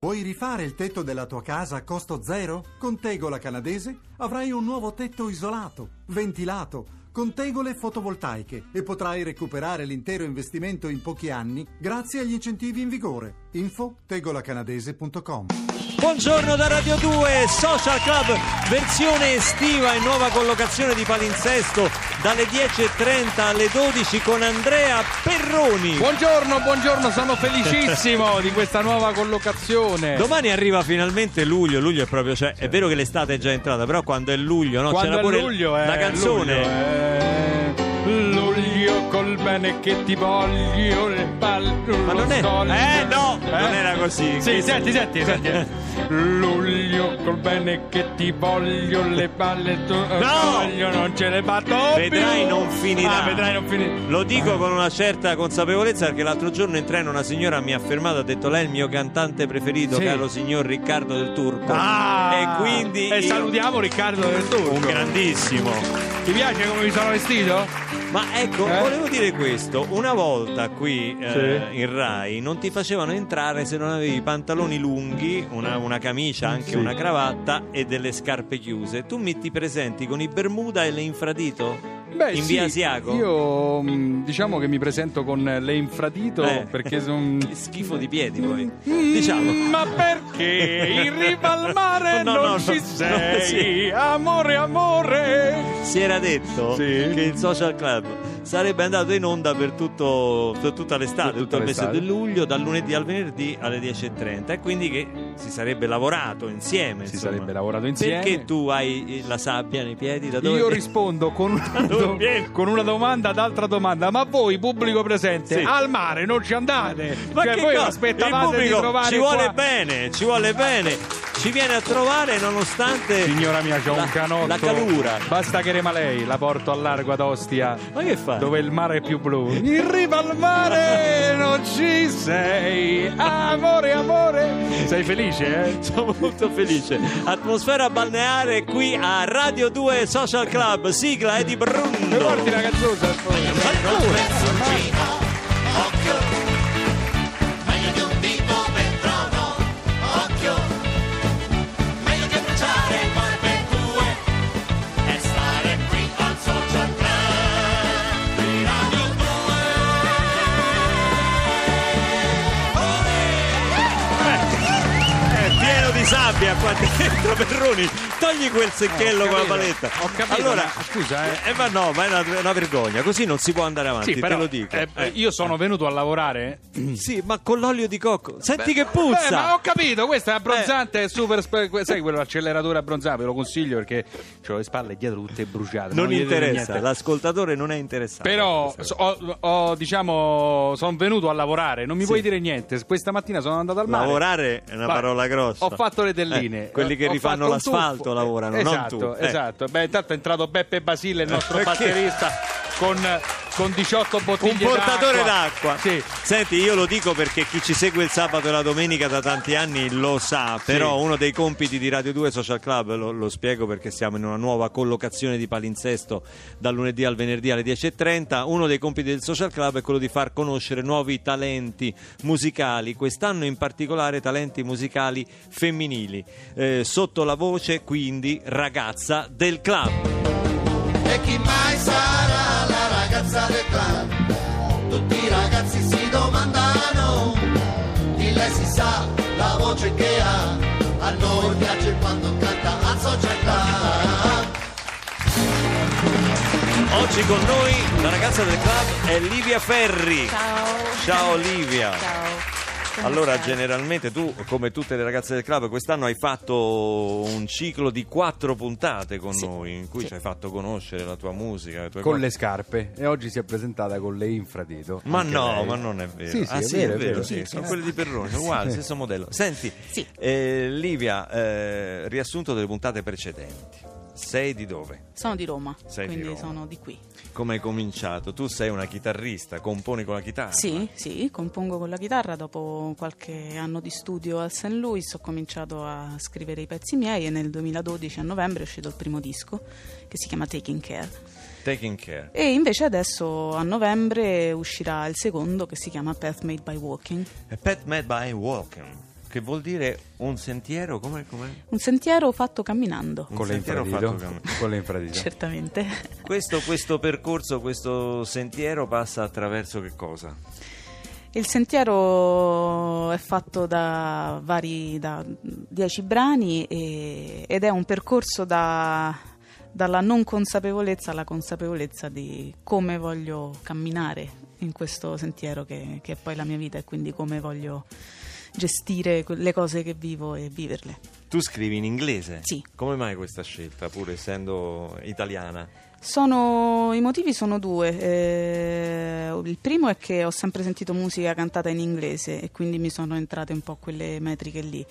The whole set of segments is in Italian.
Vuoi rifare il tetto della tua casa a costo zero? Con Tegola Canadese avrai un nuovo tetto isolato, ventilato, con tegole fotovoltaiche e potrai recuperare l'intero investimento in pochi anni grazie agli incentivi in vigore. Info tegolacanadese.com Buongiorno da Radio 2, Social Club, versione estiva e nuova collocazione di palinsesto dalle 10.30 alle 12 con Andrea Perroni. Buongiorno, buongiorno, sono felicissimo di questa nuova collocazione. Domani arriva finalmente luglio, luglio è proprio, cioè, è vero che l'estate è già entrata, però quando è luglio, no? Quando C'era è pure luglio, la eh, canzone. luglio, eh. Col bene che ti voglio le palle Ma non è. scoglio. Eh no, non era così. Sì, senti, senti, senti. Luglio col bene che ti voglio le palle tu voglio non ce le batto Vedrai più. non finirà. Ah, vedrai non finirà. Lo dico con una certa consapevolezza perché l'altro giorno in treno una signora mi ha fermato ha detto lei è il mio cantante preferito, Sì. caro signor Riccardo del Turco. Ah, e quindi e io- salutiamo Riccardo del Turco. un grandissimo. Ti piace come mi sono vestito? Ma ecco, Eh? volevo dire questo, una volta qui eh, Sì. in Rai non ti facevano entrare se non avevi i pantaloni lunghi, una, una camicia, anche Sì. una cravatta e delle scarpe chiuse. Tu mi ti presenti con i Bermuda e le infradito? Beh, in sì, via Asiago? Io mh, diciamo che mi presento con le infradito Eh. perché sono. Schifo di piedi poi. Diciamo. Ma perché in riva al mare No, non no, ci no, sei? sì. Amore, amore. Si era detto Sì. che il social club sarebbe andato in onda per, tutto, per tutta l'estate, Per tutto il mese di luglio, dal lunedì al venerdì alle 10.30 e quindi che si sarebbe lavorato insieme. Si insomma. sarebbe lavorato insieme. Perché tu hai la sabbia nei piedi? Da dove Io viene? rispondo con una, do- con una domanda ad altra domanda. Ma voi, pubblico presente, Sì. al mare non ci andate? Ma cioè, che voi cosa? aspettavate di trovare ci vuole qua- bene, ci vuole bene. Ci viene a trovare nonostante Signora mia, c'ho la, un canotto. la calura. Basta che rema lei, la porto al largo ad Ostia. Ma che fai? Dove il mare è più blu. In riva al mare non ci sei. Amore, amore. Sei felice, eh? Sono molto felice. Atmosfera balneare qui a Radio 2 Social Club, sigla Edi Mi porti la cazzosa al Occhio, sabbia qua dentro, Perroni. Togli quel secchello Ho con la paletta. ho capito, Allora, ma scusa, eh. eh, ma no, ma è una, una vergogna. Così non si può andare avanti, Sì, però, te lo dico. eh, Eh, io sono venuto a lavorare. Sì, ma con l'olio di cocco. Senti che Eh, puzza. ma ho capito, questo è abbronzante, è super. sai quell'acceleratore abbronzante? Ve lo consiglio perché ho le spalle dietro tutte bruciate. non dico interessa, l'ascoltatore non è interessato. Però ho, ho, diciamo, sono venuto a lavorare, non mi Sì. puoi dire niente. Questa mattina sono andato al mare. Lavorare è una Ma- parola grossa. Ho fatto le telline. Eh, quelli che Ho rifanno l'asfalto lavorano, non esatto, tu. Eh. Esatto, Beh, intanto è entrato Beppe Basile, il nostro Perché? batterista, con, con 18 bottiglie un portatore d'acqua. Sì. Senti, io lo dico perché chi ci segue il sabato e la domenica da tanti anni lo sa, però uno dei compiti di Radio 2 Social Club, lo, lo spiego perché siamo in una nuova collocazione di palinsesto dal lunedì al venerdì alle 10.30, uno dei compiti del Social Club è quello di far conoscere nuovi talenti musicali, quest'anno in particolare talenti musicali femminili, eh, sotto la voce quindi ragazza del club. E chi mai sarà la ragazza del club? Tutti i ragazzi si domandano, di lei si sa la voce che ha, a noi piace quando canta social club. Oggi con noi la ragazza del club è Livia Ferri. Ciao. Ciao Livia. Ciao. Allora, generalmente tu, come tutte le ragazze del club, quest'anno hai fatto un ciclo di quattro puntate con Sì. noi, in cui Sì. ci hai fatto conoscere la tua musica, le tue Con cose. le scarpe e oggi si è presentata con le infradito. Ma no, lei. ma non è vero. Sì, sì, ah, è sì, vero, è è vero, vero. sì, Sì, sono sì. quelli di Perroni, sono uguali, stesso modello. Senti, Sì. eh, Livia, eh, riassunto delle puntate precedenti. Sei di dove? Sono di Roma, Sei di quindi Roma. sono di qui. Come hai cominciato? Tu sei una chitarrista, componi con la chitarra? Sì, sì, compongo con la chitarra. Dopo qualche anno di studio al St. Louis ho cominciato a scrivere i pezzi miei e nel 2012 a novembre è uscito il primo disco che si chiama Taking Care. Taking care. E invece adesso a novembre uscirà il secondo che si chiama Path Made by Walking. A pet made by walking. Che vuol dire un sentiero, come com'è? Un sentiero fatto camminando, Un Con le sentiero infradito. fatto cam- Con le infradito. certamente. Questo, questo percorso, questo sentiero passa attraverso che cosa? Il sentiero è fatto da vari, da dieci brani e- ed è un percorso da- dalla non consapevolezza alla consapevolezza di come voglio camminare in questo sentiero che, che è poi la mia vita e quindi come voglio gestire le cose che vivo e viverle. Tu scrivi in inglese? Sì. Come mai questa scelta, pur essendo italiana? Sono- I motivi sono due. Eh, il primo è che ho sempre sentito musica cantata in inglese e quindi mi sono entrate un po' quelle metriche lì.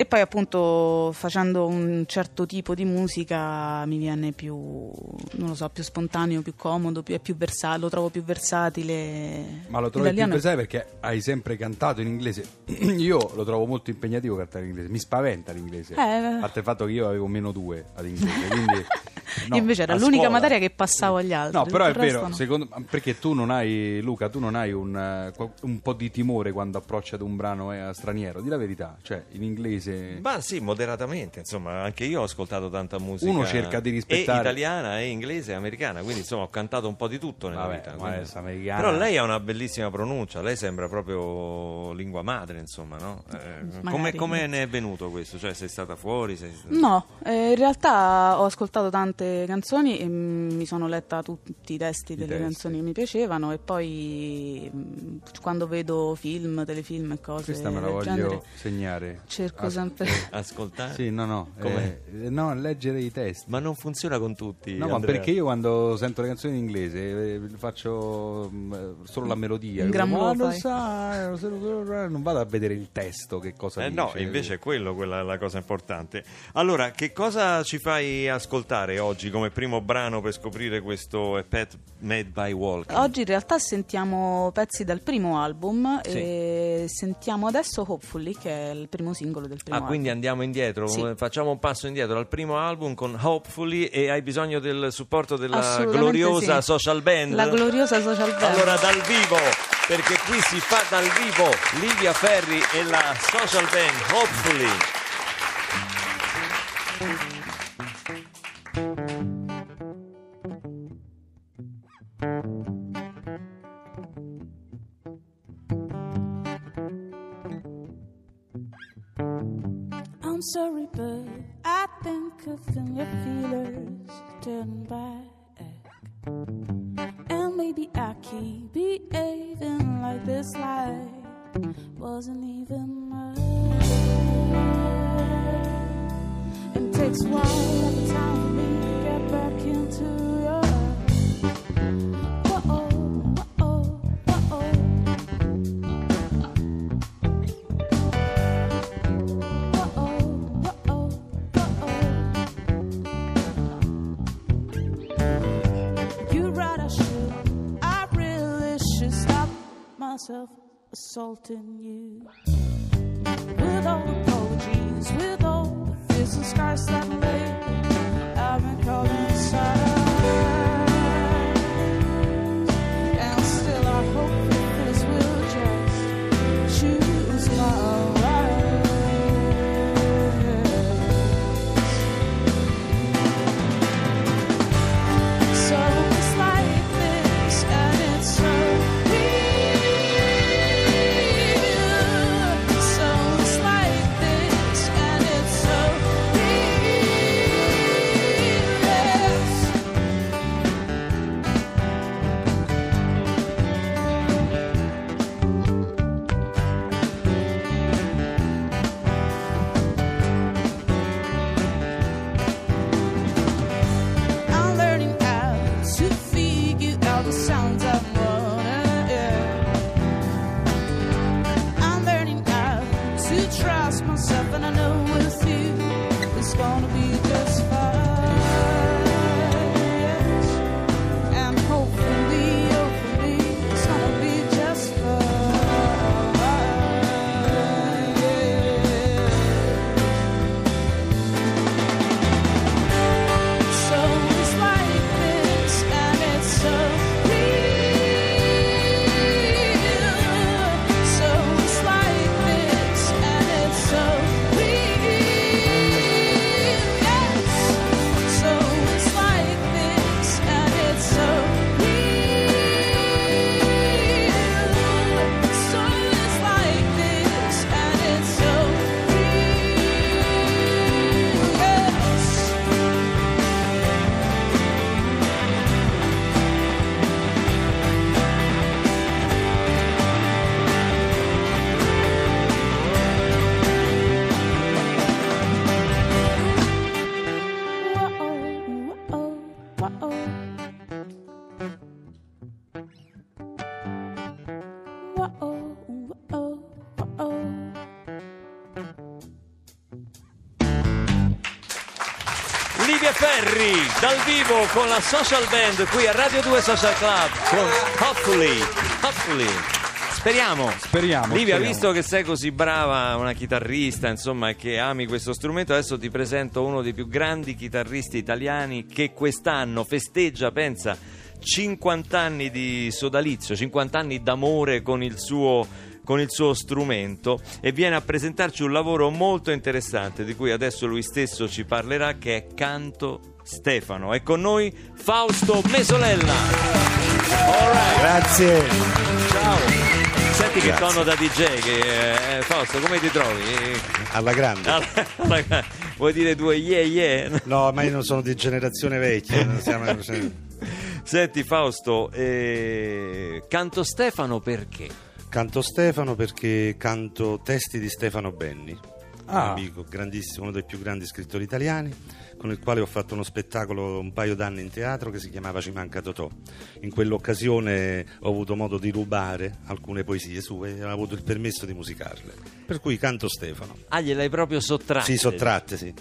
E poi appunto facendo un certo tipo di musica mi viene più, non lo so, più spontaneo, più comodo, più, è più versa- lo trovo più versatile. Ma lo trovi più pesante perché hai sempre cantato in inglese. Io lo trovo molto impegnativo cantare in inglese. Mi spaventa l'inglese. Eh, A parte il fatto che io avevo meno due ad inglese. Quindi, no, Invece era l'unica scuola. materia che passavo agli altri. No, però è vero, no. secondo, perché tu non hai, Luca, tu non hai un, eh, un po' di timore quando approcci ad un brano eh, straniero, di la verità, cioè in inglese... Ma sì, moderatamente, insomma, anche io ho ascoltato tanta musica. Uno cerca di rispettare- E italiana, e inglese, e americana, quindi insomma ho cantato un po' di tutto nella Vabbè, vita. ma quindi- americana- Però lei ha una bellissima pronuncia, lei sembra proprio lingua madre, insomma, no? Eh, come, come ne è venuto questo? Cioè, sei stata fuori? Sei... No, eh, in realtà ho ascoltato tante canzoni e mi sono letta tutti i testi delle testi. canzoni che mi piacevano e poi mm, quando vedo film, telefilm e cose Questa me la voglio genere segnare. cerco As- sempre... Ascoltare? Sì, no, no. Com'è? eh, no, leggere i testi. Ma non funziona con tutti. No, ma Andrea. perché io quando sento le canzoni in inglese eh, faccio mm, eh, solo la melodia. In gran Ma modo non fai. sa, eh, non vado a vedere il testo che cosa Eh dice. no, invece è quello quella la cosa importante. Allora, che cosa ci fai ascoltare oggi come primo brano per scoprire questo Pet Made by Walking? Oggi in realtà sentiamo pezzi dal primo album Sì. e sentiamo adesso Hopefully che è il primo singolo del primo Ah, quindi album. andiamo indietro, Sì. facciamo un passo indietro al primo album con Hopefully e hai bisogno del supporto della gloriosa sì. social band? La gloriosa social band. Allora dal vivo, perché qui si fa dal vivo Livia Ferri e la social band Hopefully. Of them, your feelers turn back. And maybe I keep behaving like this life wasn't even mine. It takes a while every time for me to get back into your myself assaulting you. With all the apologies, with all the fears and scars that I've been calling inside. To trust myself, Ferri dal vivo con la social band qui a Radio 2 Social Club con Hopefully, Hopefully. Speriamo. Speriamo, Livia, speriamo. visto che sei così brava, una chitarrista, insomma, e che ami questo strumento, adesso ti presento uno dei più grandi chitarristi italiani che quest'anno festeggia, pensa, 50 anni di sodalizio, 50 anni d'amore con il suo con il suo strumento e viene a presentarci un lavoro molto interessante di cui adesso lui stesso ci parlerà che è Canto Stefano. È con noi Fausto Mesolella. Right. Grazie. Ciao. Senti che Grazie. tono da DJ che eh, Fausto, come ti trovi? Alla grande. Alla- alla- Vuoi dire due yeah yeah? No, ma io non sono di generazione vecchia. Senti Fausto, eh, canto Stefano perché? Canto Stefano perché canto testi di Stefano Benni, Ah. un amico grandissimo, uno dei più grandi scrittori italiani, con il quale ho fatto uno spettacolo un paio d'anni in teatro che si chiamava Ci manca Totò. In quell'occasione ho avuto modo di rubare alcune poesie sue e ho avuto il permesso di musicarle. Per cui canto Stefano. Ah, gliel'hai proprio sottratte? Sì, sottratte, sì.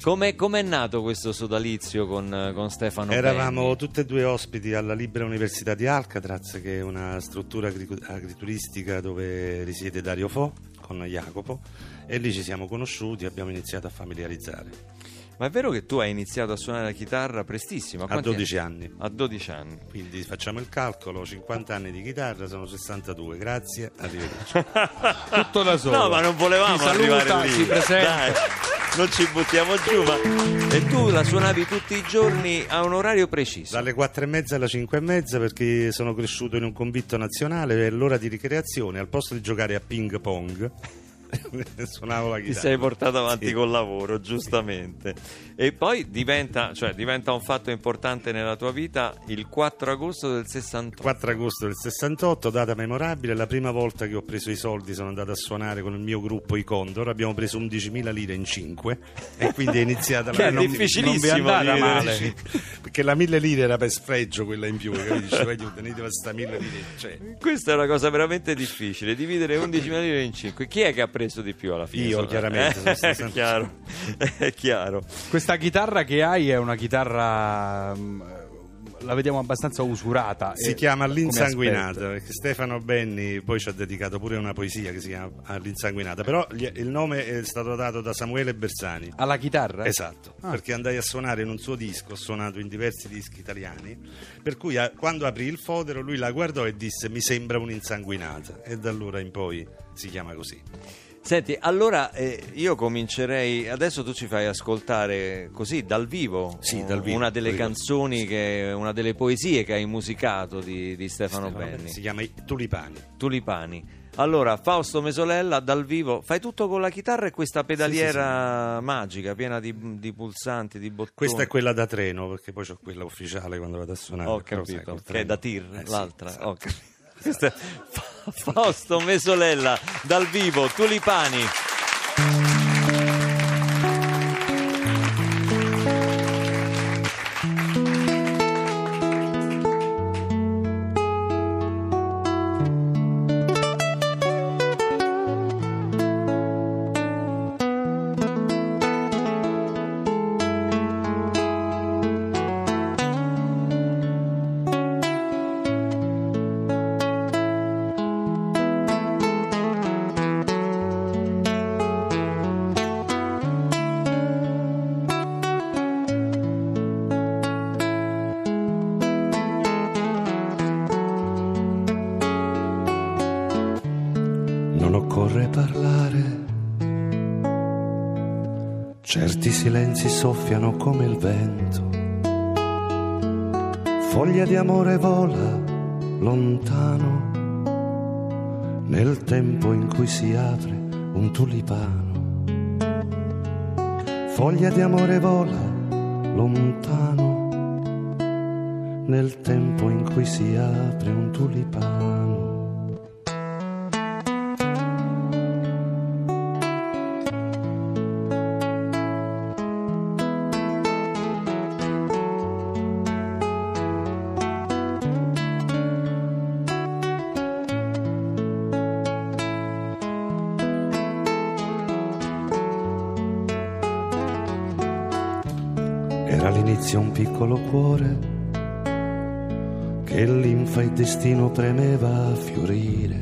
Come è nato questo sodalizio con, con Stefano Eravamo Benni? tutti e due ospiti alla Libera Università di Alcatraz, che è una struttura agrituristica dove risiede Dario Fo con Jacopo, e lì ci siamo conosciuti e abbiamo iniziato a familiarizzare. Ma è vero che tu hai iniziato a suonare la chitarra prestissimo? A quanti 12 anni. A 12 anni. Quindi facciamo il calcolo, 50 anni di chitarra sono 62, grazie, arrivederci. Tutto da solo. No, ma non volevamo saluta, arrivare lì. si presenta. Dai, non ci buttiamo giù, ma... E tu la suonavi tutti i giorni a un orario preciso? Dalle 4 e mezza alle 5 e mezza perché sono cresciuto in un convitto nazionale e l'ora di ricreazione, al posto di giocare a ping pong, suonavo la Ti chitarra. sei portato avanti Sì. col lavoro, giustamente. E poi diventa, cioè, diventa un fatto importante nella tua vita il 4 agosto del 68. 4 agosto del 68, data memorabile, la prima volta che ho preso i soldi sono andato a suonare con il mio gruppo I Condor, abbiamo preso 11.000 lire in 5 e quindi è iniziata Che è la difficilissimo non è andata male. Sì, perché la 1000 lire era per sfregio quella in più, tu tenete questa 1000 lire, cioè, Questa è una cosa veramente difficile, dividere 11 lire in 5. Chi è che ha preso di più alla fine? Io, Sono- chiaramente, sono Eh, stato è chiaro, è chiaro. Questa chitarra che hai è una chitarra. mm, La vediamo abbastanza usurata. si chiama perché Stefano Benni poi ci ha dedicato pure una poesia che si chiama All'insanguinata, però gli- il nome è stato dato da Samuele Bersani. Alla chitarra? Esatto, Ah. perché andai a suonare in un suo disco, ho suonato in diversi dischi italiani, per cui a- quando aprì il fodero lui la guardò e disse mi sembra un'insanguinata e da allora in poi si chiama così. Senti, allora eh, io comincerei. Adesso tu ci fai ascoltare così dal vivo, Sì, dal vivo, una delle canzoni, che, una delle poesie che hai musicato di, di Stefano, Stefano Benni. Si chiama Tulipani. Tulipani. Allora, Fausto Mesolella dal vivo, fai tutto con la chitarra e questa pedaliera magica, piena di, di pulsanti, di bottoni. Questa è quella da treno, perché poi ho quella ufficiale quando vado a suonare. Ho sai, capito, col che è da tir, Eh sì, l'altra. esatto. ho capito. Fausto Mesolella dal vivo, Tulipani. Certi silenzi soffiano come il vento. Foglia di amore vola lontano nel tempo in cui si apre un tulipano. Foglia di amore vola lontano nel tempo in cui si apre un tulipano. All'inizio un piccolo cuore che linfa e destino premeva a fiorire.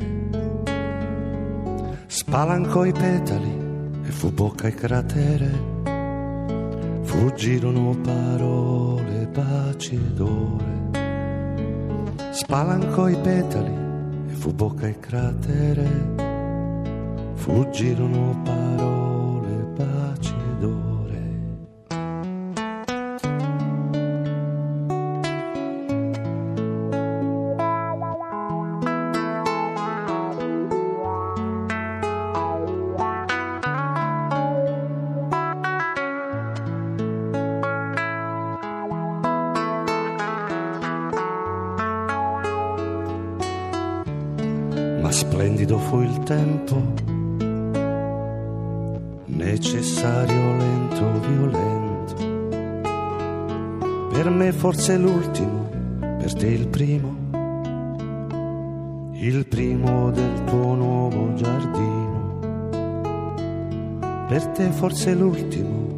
Spalancò i petali e fu bocca e cratere. Fuggirono parole, pace ed ore. Spalancò i petali e fu bocca e cratere. Fuggirono parole, pace tempo, necessario, lento, violento. Per me forse l'ultimo, per te il primo, il primo del tuo nuovo giardino. Per te forse l'ultimo,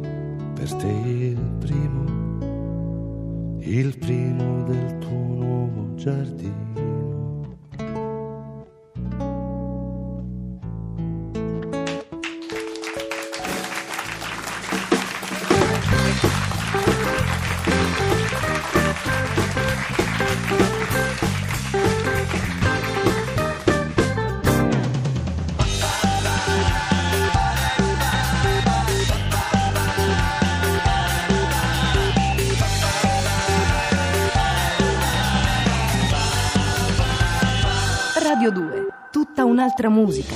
per te il primo, il primo del tuo nuovo giardino. Un'altra musica.